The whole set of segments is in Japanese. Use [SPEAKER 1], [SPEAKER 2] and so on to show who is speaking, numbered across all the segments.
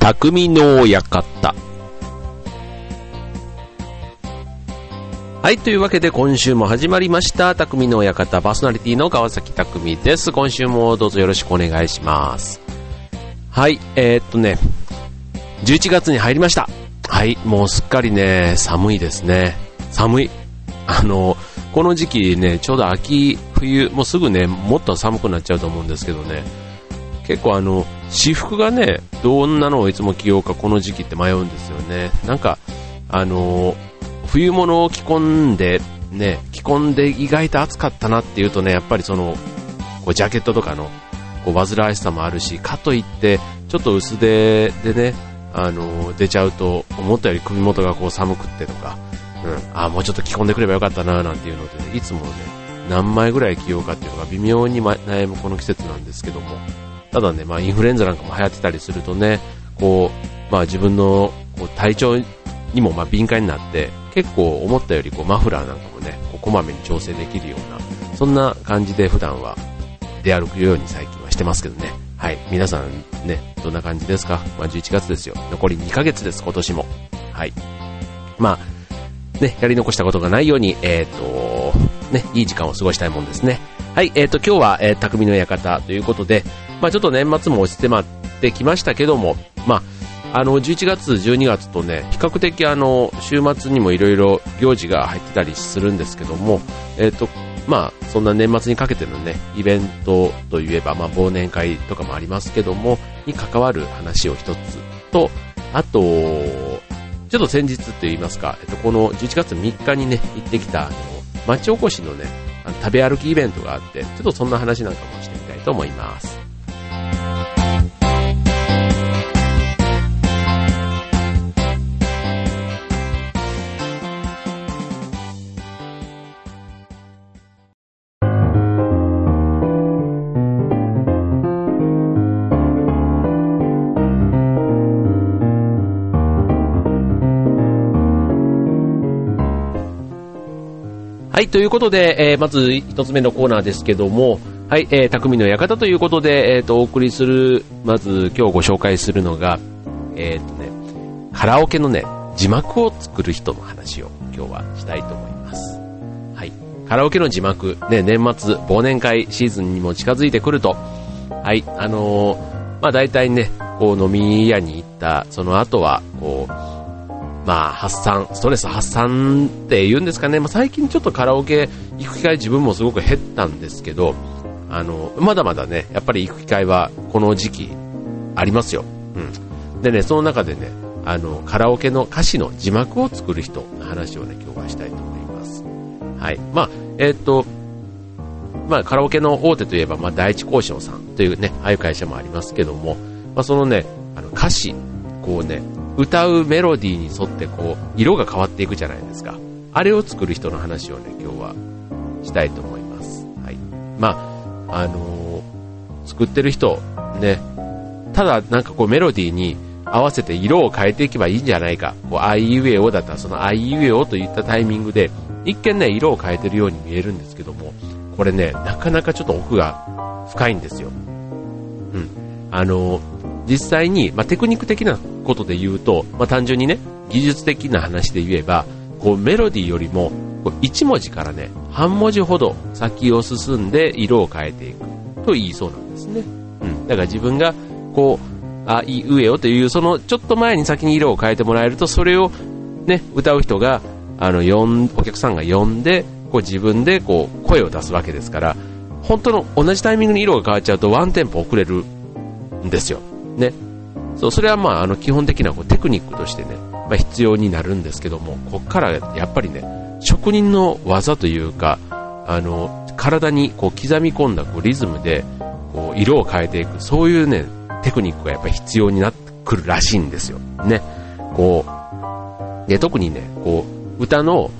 [SPEAKER 1] 匠の館。はい、というわけで今週も始まりました、匠の館パーソナリティの川崎匠です。今週もどうぞよろしくお願いします。はい、えー、っとね、11月に入りました。はい、もうすっかりね、寒いですね。寒い。あの、この時期ね、ちょうど秋、冬、もうすぐね、もっと寒くなっちゃうと思うんですけどね、結構あの、私服がね、どんなのをいつも着ようかこの時期って迷うんですよね。なんか、あの、冬物を着込んで、ね、着込んで意外と暑かったなっていうとね、やっぱりその、こうジャケットとかの、こう煩わしさもあるし、かといって、ちょっと薄手でね、あの、出ちゃうと、思ったより首元がこう寒くってとか、うん、あもうちょっと着込んでくればよかったななんていうので、ね、いつもね、何枚ぐらい着ようかっていうのが微妙に悩むこの季節なんですけども、ただね、まあインフルエンザなんかも流行ってたりするとね、こう、まあ自分のこう体調にもまあ敏感になって、結構思ったよりこうマフラーなんかもね、こうこまめに調整できるような、そんな感じで普段は出歩くように最近はしてますけどね。はい。皆さんね、どんな感じですか？まあ11月ですよ。残り2ヶ月です、今年も。はい。まあ、ね、やり残したことがないように、えっ、と、ね、いい時間を過ごしたいもんですね。はい、えっ、と、今日は、えー、匠の館ということで、まあちょっと年末も落ちてまってきましたけども、まああの、11月、12月とね、比較的あの、週末にもいろいろ行事が入ってたりするんですけども、えっ、と、まあ、そんな年末にかけてのね、イベントといえば、まあ、忘年会とかもありますけども、に関わる話を一つと、あと、ちょっと先日と言いますか、えっと、この11月3日にね、行ってきた、あの、町おこしのね、食べ歩きイベントがあって、ちょっとそんな話なんかもしてみたいと思います。はい、ということで、えー、まず一つ目のコーナーですけども、はい、えー、匠の館ということで、えっ、ー、と、お送りする、まず今日ご紹介するのが、えっ、とね、カラオケのね、字幕を作る人の話を今日はしたいと思います。はい、カラオケの字幕、ね、年末、忘年会シーズンにも近づいてくると、はい、あのまあ大体ね、こう飲み屋に行った、その後は、こう、まあ、発散、ストレス発散って言うんですかね。まあ、最近ちょっとカラオケ行く機会自分もすごく減ったんですけど、あの、まだまだね、やっぱり行く機会はこの時期ありますよ。うん。でね、その中でね、あの、カラオケの歌詞の字幕を作る人の話をね、今日はしたいと思います。はい。まあ、えー、と、まあ、カラオケの大手といえば、まあ、第一交渉さんというね、ああいう会社もありますけども、まあ、そのね、あの、歌詞、こうね、歌うメロディーに沿ってこう色が変わっていくじゃないですか。あれを作る人の話をね今日はしたいと思います、はい、まああのー、作ってる人ねただなんかこうメロディーに合わせて色を変えていけばいいんじゃないか。こうあいうえおだったらそのあいうえおといったタイミングで一見ね色を変えてるように見えるんですけどもこれねなかなかちょっと奥が深いんですよ。うん。あのー実際に、まあ、テクニック的なことで言うと、まあ、単純にね、技術的な話で言えば、こうメロディーよりも、こう1文字からね、半文字ほど先を進んで色を変えていくと言いそうなんですね。うん。だから自分が、こう、あいうえおという、そのちょっと前に先に色を変えてもらえると、それをね、歌う人が、あの、ん、お客さんが呼んで、こう自分でこう声を出すわけですから、本当の同じタイミングに色が変わっちゃうとワンテンポ遅れるんですよ。ね。そう、それはまあ、あの、基本的なこうテクニックとしてね、まあ、必要になるんですけども、こっからやっぱりね、職人の技というか、あの、体にこう刻み込んだこうリズムで、こう、色を変えていく、そういうね、テクニックがやっぱ必要になってくるらしいんですよ。ね。こう、で、特にね、こう、歌の、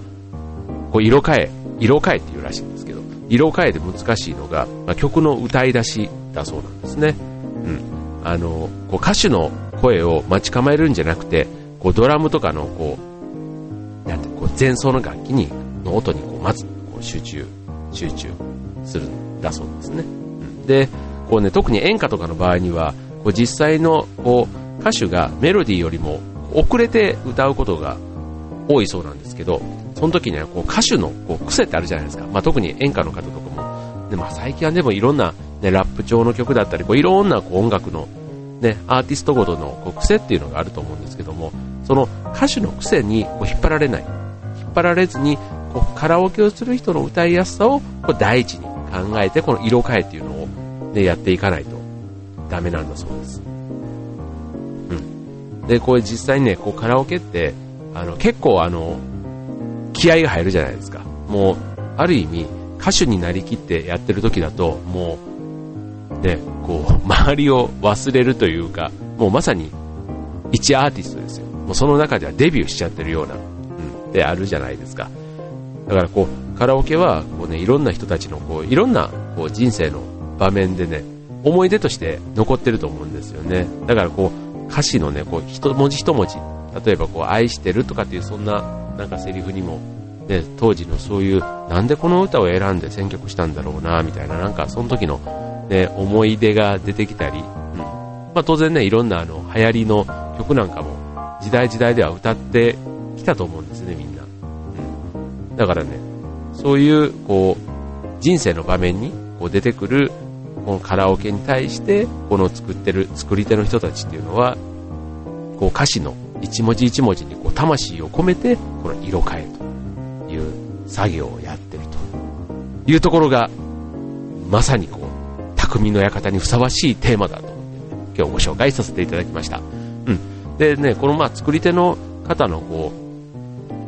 [SPEAKER 1] こう、色変え、色変えっていうらしいんですけど、色変えで難しいのが、まあ、曲の歌い出しだそうなんですね。うん。あの、こう歌手の声を待ち構えるんじゃなくて、こうドラムとかのこう、なんてこう前奏の楽器に、の音にこうまずこう集中、集中するんだそうですね。うん、で、こうね、特に演歌とかの場合には、こう実際のこう歌手がメロディーよりも遅れて歌うことが多いそうなんですけど、その時にはこう歌手のこう癖ってあるじゃないですか。まあ、特に演歌の方とかも。でまあ、最近はでもいろんな、ね、ラップ調の曲だったり、こういろんなこう音楽の、ね、アーティストごとのこう癖っていうのがあると思うんですけども、その歌手の癖にこう引っ張られない。引っ張られずに、こうカラオケをする人の歌いやすさをこう第一に考えて、この色変えっていうのを、ね、やっていかないとダメなんだそうです。うん。で、これ実際にね、こうカラオケって、あの、結構あの、気合が入るじゃないですか。もう、ある意味、歌手になりきってやってる時だと、もう、ね、こう、周りを忘れるというか、もうまさに、一アーティストですよ。もうその中ではデビューしちゃってるような、うん、であるじゃないですか。だからこう、カラオケは、こうね、いろんな人たちの、こう、いろんな、こう、人生の場面でね、思い出として残ってると思うんですよね。だからこう、歌詞のね、こう、一文字一文字、例えばこう、愛してるとかっていうそんななんかセリフにも、ね、当時のそういう、なんでこの歌を選んで選曲したんだろうな、みたいな、なんかその時の、ね、思い出が出てきたり、うん。まあ当然ね、いろんなあの、流行りの曲なんかも、時代時代では歌ってきたと思うんですね、みんな。うん。だからね、そういう、こう、人生の場面に、こう出てくる、このカラオケに対して、この作ってる、作り手の人たちっていうのは、こう歌詞の一文字一文字にこう魂を込めて、この色変えという作業をやってるというところが、まさにこう、匠の館にふさわしいテーマだと思って、ね、今日ご紹介させていただきました。うん。でね、このまあ作り手の方のこ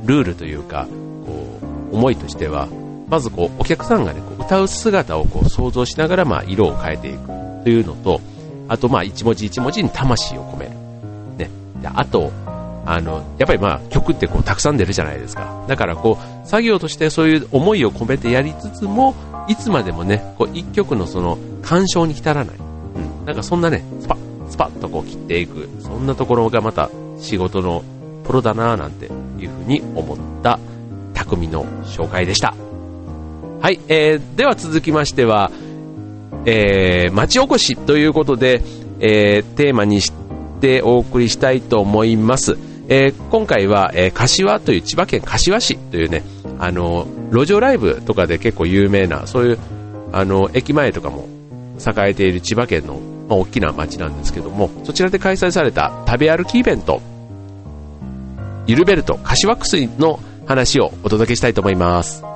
[SPEAKER 1] う、ルールというか、こう、思いとしては、まずこう、お客さんがね、こう歌う姿をこう想像しながら、まあ、色を変えていくというのと、あと、まあ、一文字一文字に魂を込める。ね。で、あと、あの、やっぱりまあ曲ってこうたくさん出るじゃないですか。だからこう作業としてそういう思いを込めてやりつつも、いつまでもね、こう一曲のその鑑賞に浸らない。うん。なんかそんなね、スパッ、スパッとこう切っていく。そんなところがまた仕事のプロだなぁなんていうふうに思った匠の紹介でした。はい、えー、では続きましては、えー、町おこしということで、えー、テーマにしてお送りしたいと思います。えー、今回は、えー、柏という千葉県柏市というね、あの、路上ライブとかで結構有名な、そういう、あの、駅前とかも栄えている千葉県の、まあ、大きな街なんですけども、そちらで開催された食べ歩きイベント、ゆるベルト柏薬の話をお届けしたいと思います。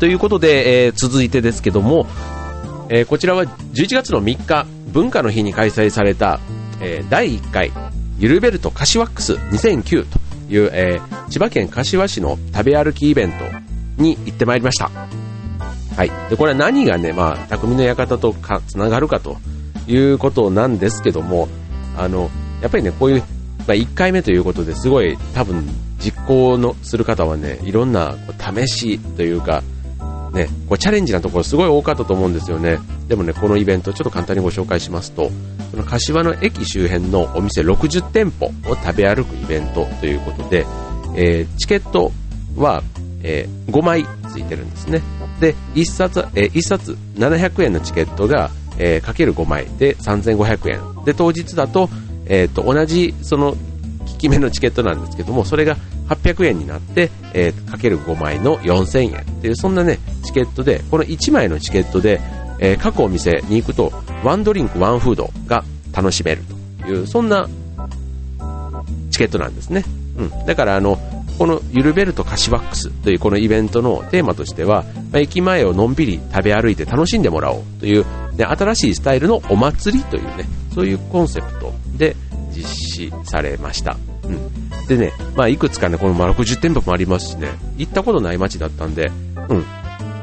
[SPEAKER 1] ということで、えー、続いてですけども、えー、こちらは11月の3日、文化の日に開催された、えー、第1回、ゆるベルト柏ワックス2009という、えー、千葉県柏市の食べ歩きイベントに行ってまいりました。はい。で、これは何がね、まあ、匠の館とか、つながるかということなんですけども、あの、やっぱりね、こういう、まあ、1回目ということですごい多分実行のする方はね、いろんな試しというか、ね、こうチャレンジなところすごい多かったと思うんですよね。でもね、このイベントちょっと簡単にご紹介しますと、その柏の駅周辺のお店60店舗を食べ歩くイベントということで、えー、チケットは、えー、5枚ついてるんですね。で、1冊、えー、1冊700円のチケットが、えー、かける5枚で3500円。で、当日だと、えっ、と、同じ、その、効き目のチケットなんですけども、それが800円になって、えー、かける5枚の4000円っていう、そんなね、チケットで、この1枚のチケットで、えー、各お店に行くと、ワンドリンク、ワンフードが楽しめるという、そんなチケットなんですね。うん。だから、あの、このゆるベルトカシワックスというこのイベントのテーマとしては、まあ、駅前をのんびり食べ歩いて楽しんでもらおうという、ね、新しいスタイルのお祭りというね、そういうコンセプトで実施されました。うん。でね、まあ、いくつかね、この60店舗もありますしね、行ったことない街だったんで、うん、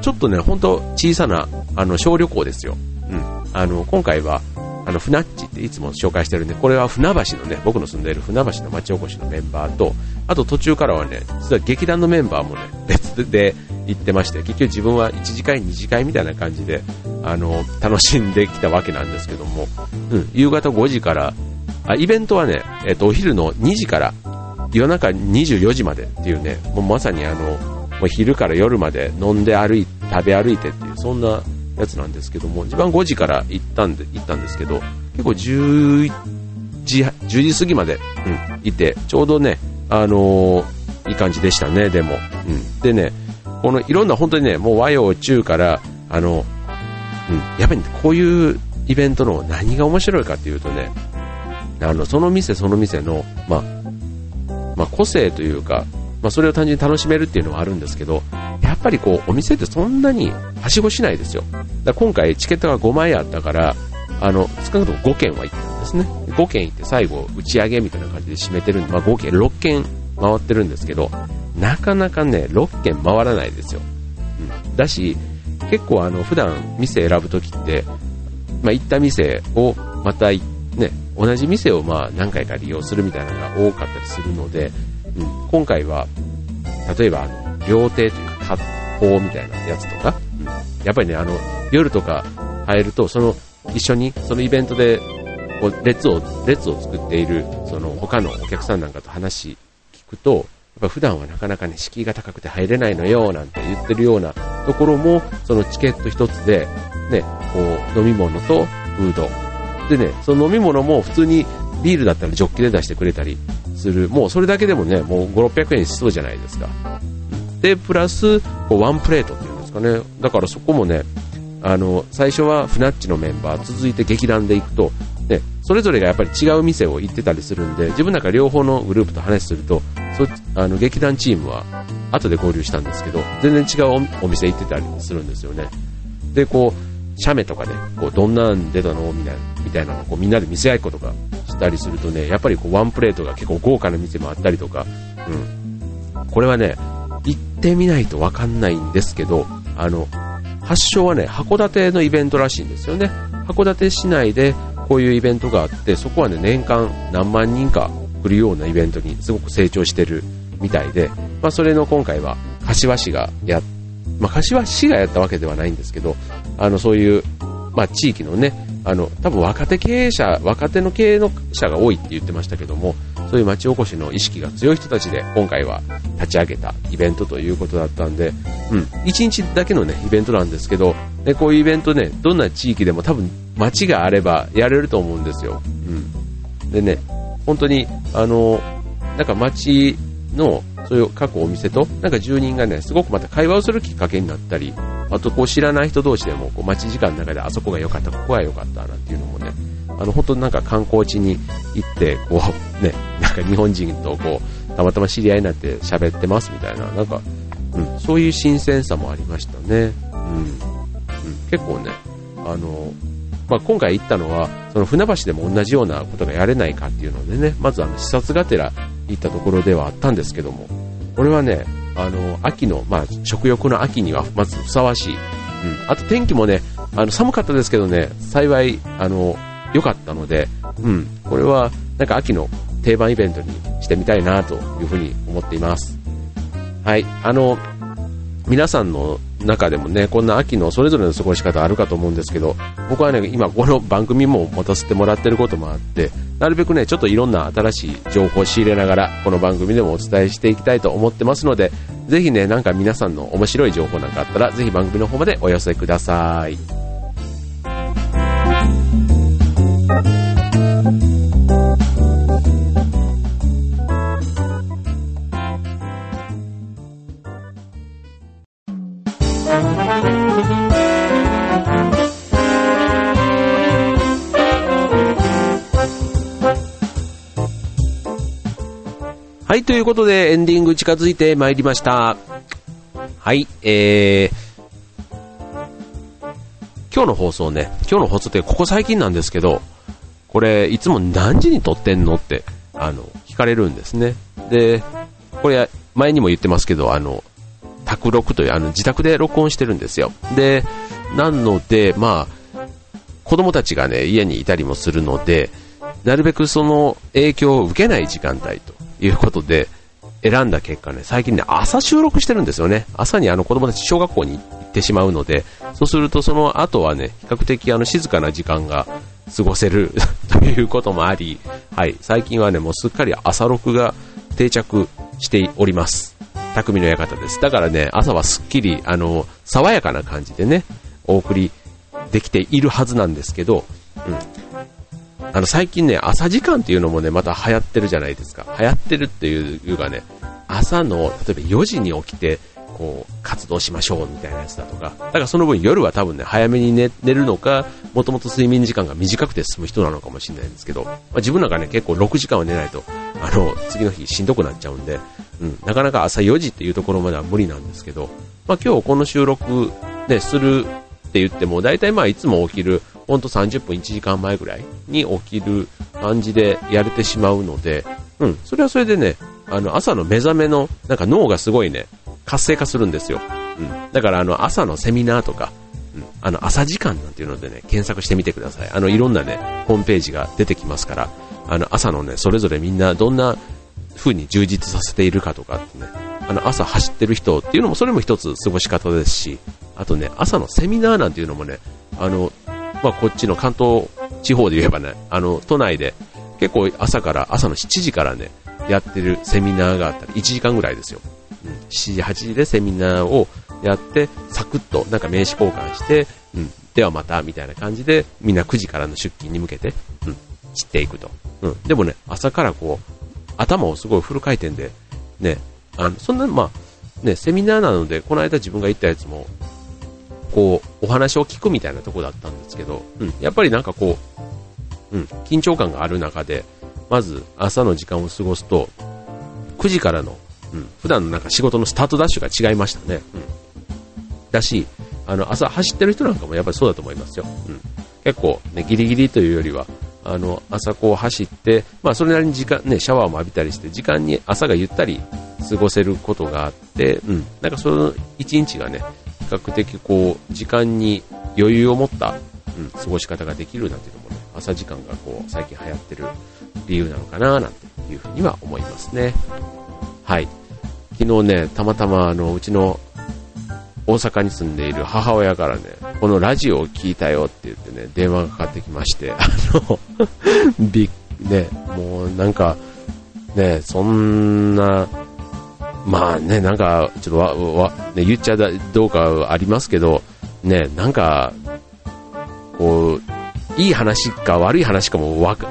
[SPEAKER 1] ちょっとね、ほんと小さな、あの、小旅行ですよ。うん。あの、今回は、あの、船っちっていつも紹介してるんで、これは船橋のね、僕の住んでいる船橋の町おこしのメンバーと、あと途中からはね、実は劇団のメンバーもね、別で行ってまして、結局自分は1次会、2次会みたいな感じで、あの、楽しんできたわけなんですけども、うん、夕方5時から、あ、イベントはね、えっ、と、お昼の2時から、夜中24時までっていうね、もうまさにあの、昼から夜まで飲んで歩い、食べ歩いてっていう、そんなやつなんですけども、自分は5時から行ったんで、行ったんですけど、結構11時、10時過ぎまで、うん、いて、ちょうどね、あのー、いい感じでしたね、でも。うん。でね、このいろんな本当にね、もう和洋中から、あの、うん、やっぱりこういうイベントの何が面白いかっていうとね、あの、その店その店の、まあ、まあ、個性というか、まあ、それを単純に楽しめるっていうのはあるんですけど、やっぱりこう、お店ってそんなにはしごしないですよ。だ今回チケットが5枚あったから、あの、少なくとも5件は行ったんですね。5件行って最後、打ち上げみたいな感じで締めてるんで、まあ、合計6件回ってるんですけど、なかなかね、6件回らないですよ。うん。だし、結構あの、普段店選ぶときって、まあ、行った店をまた、ね、同じ店をまあ何回か利用するみたいなのが多かったりするので、うん、今回は、例えばあの、料亭というか、割烹みたいなやつとか、うん、やっぱりね、あの、夜とか入ると、その一緒にそのイベントでこう列を列を作っているその他のお客さんなんかと話聞くとやっぱ普段はなかなかね敷居が高くて入れないのよなんて言ってるようなところもそのチケット一つでねこう飲み物とフードでねその飲み物も普通にビールだったらジョッキで出してくれたりする。もうそれだけでもねもう5 600円しそうじゃないですか。でプラスこうワンプレートっていうんですかね。だからそこもねあの最初はフナッチのメンバー続いて劇団で行くと、ね、それぞれがやっぱり違う店を行ってたりするんで自分なんか両方のグループと話するとそあの劇団チームは後で合流したんですけど全然違うお店行ってたりするんですよね。でこう写メとかねこうどんなん出たのみたいなみたいなのをこうみんなで見せ合いっことかしたりするとねやっぱりこうワンプレートが結構豪華な店もあったりとか、うん、これはね行ってみないとわかんないんですけどあの発祥はね、函館のイベントらしいんですよね。函館市内でこういうイベントがあって、そこはね、年間何万人か来るようなイベントにすごく成長してるみたいで、まあ、それの今回は柏市がやっ、まあ、柏市がやったわけではないんですけど、あの、そういう、まあ、地域のね、あの、多分若手経営者、若手の経営の者が多いって言ってましたけども、そういう町おこしの意識が強い人たちで今回は立ち上げたイベントということだったんで、うん、1日だけのね、イベントなんですけど、でこういうイベントね、どんな地域でも多分街があればやれると思うんですよ。うん。でね、本当に、あの、なんか街の、そういう各お店と、なんか住人がね、すごくまた会話をするきっかけになったり、あとこう知らない人同士でも、こう待ち時間の中であそこが良かった、ここが良かったなんていうのもね、あの、本当なんか観光地に行って、こう、ね、なんか日本人とこう、たまたま知り合いになって喋ってますみたいな、なんか、うん、そういう新鮮さもありましたね。うん。うん、結構ね、あの、まあ、今回行ったのは、その船橋でも同じようなことがやれないかっていうのでね、まずあの視察がてら行ったところではあったんですけども、これはね、あの、秋の、まあ、食欲の秋にはまずふさわしい。うん。あと天気もね、あの、寒かったですけどね、幸い、あの、良かったので、うん、これはなんか秋の定番イベントにしてみたいなというふうに思っています。はい、あの、皆さんの中でもね、こんな秋のそれぞれの過ごし方あるかと思うんですけど、僕はね、今この番組も持たせてもらってることもあって、なるべくね、ちょっといろんな新しい情報を仕入れながら、この番組でもお伝えしていきたいと思ってますので、ぜひね、なんか皆さんの面白い情報なんかあったら、ぜひ番組の方までお寄せください。はい、ということでエンディング近づいてまいりました。はい、えー、今日の放送ね、今日の放送ってここ最近なんですけど、これいつも何時に撮ってんのって、あの、聞かれるんですね。で、これ前にも言ってますけど、あの、宅録というあの自宅で録音してるんですよ。で、なので、まあ、子供たちがね、家にいたりもするので、なるべくその影響を受けない時間帯ということで、選んだ結果ね、最近ね、朝収録してるんですよね。朝にあの子供たち小学校に行ってしまうので、そうするとその後はね、比較的あの静かな時間が過ごせる ということもあり、はい、最近はね、もうすっかり朝録が定着しております。匠の館です。だからね、朝はすっきり、あの、爽やかな感じでね、お送りできているはずなんですけど、うん。あの、最近ね、朝時間っていうのもね、また流行ってるじゃないですか。流行ってるっていうかね、朝の、例えば4時に起きて、こう、活動しましょうみたいなやつだとか。だからその分夜は多分ね、早めに寝寝るのか、もともと睡眠時間が短くて済む人なのかもしれないんですけど、まあ、自分なんかね、結構6時間は寝ないと、あの、次の日しんどくなっちゃうんで、うん、なかなか朝4時っていうところまでは無理なんですけど、まあ今日この収録ね、するって言っても、大体まあいつも起きる、ほんと30分1時間前ぐらいに起きる感じでやれてしまうので、うん、それはそれでね、あの朝の目覚めの、なんか脳がすごいね、活性化するんですよ。うん。だからあの朝のセミナーとか、うん、あの朝時間なんていうのでね、検索してみてください。あのいろんなね、ホームページが出てきますから、あの朝のね、それぞれみんなどんな風に充実させているかとかってね、あの朝走ってる人っていうのもそれも一つ過ごし方ですし、あとね、朝のセミナーなんていうのもね、あの、まあ、こっちの関東地方で言えばね、あの、都内で結構朝から、朝の7時からね、やってるセミナーがあったり、1時間ぐらいですよ。うん、7時、8時でセミナーをやって、サクッとなんか名刺交換して、うん、ではまた、みたいな感じで、みんな9時からの出勤に向けて、うん、散っていくと。うん、でもね、朝からこう、頭をすごいフル回転で、ね、あの、そんな、まあ、ね、セミナーなので、この間自分が行ったやつも、こう、お話を聞くみたいなとこだったんですけど、うん、やっぱりなんかこう、うん、緊張感がある中で、まず朝の時間を過ごすと、9時からの、うん、普段のなんか仕事のスタートダッシュが違いましたね。うん。だし、あの、朝走ってる人なんかもやっぱりそうだと思いますよ。うん。結構ね、ギリギリというよりは、あの、朝こう走って、まあそれなりに時間、ね、シャワーも浴びたりして、時間に朝がゆったり過ごせることがあって、うん、なんかその一日がね、比較的こう、時間に余裕を持った、うん、過ごし方ができるなんていうのもね、朝時間がこう、最近流行ってる理由なのかな、なんていうふうには思いますね。はい。昨日ね、たまたまあの、うちの大阪に住んでいる母親からね、このラジオを聞いたよって言ってね、電話がかかってきまして、あの、びね、もうなんか、ね、そんな、まあね、なんか、ちょっとわ、わ、ね、言っちゃだどうかありますけど、ね、なんか、こう、いい話か悪い話かもわか、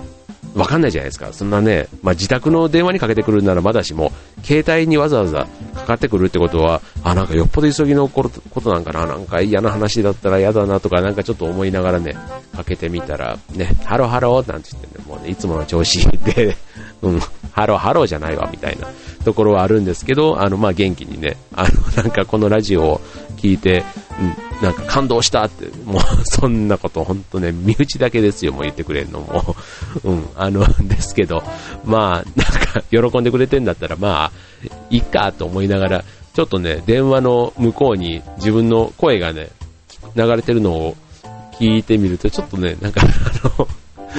[SPEAKER 1] わかんないじゃないですか。そんなね、まあ、自宅の電話にかけてくるならまだしも、携帯にわざわざかかってくるってことは、あ、なんかよっぽど急ぎのことなんかな、なんか嫌な話だったら嫌だなとか、なんかちょっと思いながらね、かけてみたら、ね、ハロハローなんて言ってね、もうね、いつもの調子で、うん、ハロハローじゃないわ、みたいなところはあるんですけど、あの、まあ、元気にね、あの、なんかこのラジオを聞いて、うん、なんか感動したって、もう そんなこと本当ね、身内だけですよ、もう言ってくれるのも。うん、あの、ですけど、まあ、なんか喜んでくれてんだったら、まあ、いっかと思いながら、ちょっとね、電話の向こうに自分の声がね、流れてるのを聞いてみると、ちょっとね、なんかあの、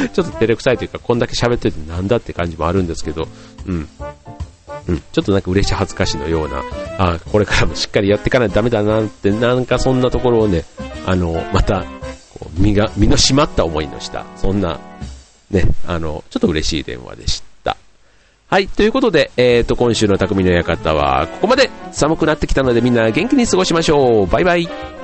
[SPEAKER 1] ちょっと照れくさいというか、こんだけ喋っててなんだって感じもあるんですけど、うん。うん、ちょっとなんか嬉し恥ずかしのような、あこれからもしっかりやっていかないとダメだなって、なんかそんなところをね、あの、また、こう身が、身の締まった思いのした、そんな、ね、あの、ちょっと嬉しい電話でした。はい、ということで、えっ、ー、と、今週の匠の館はここまで寒くなってきたのでみんな元気に過ごしましょう。バイバイ。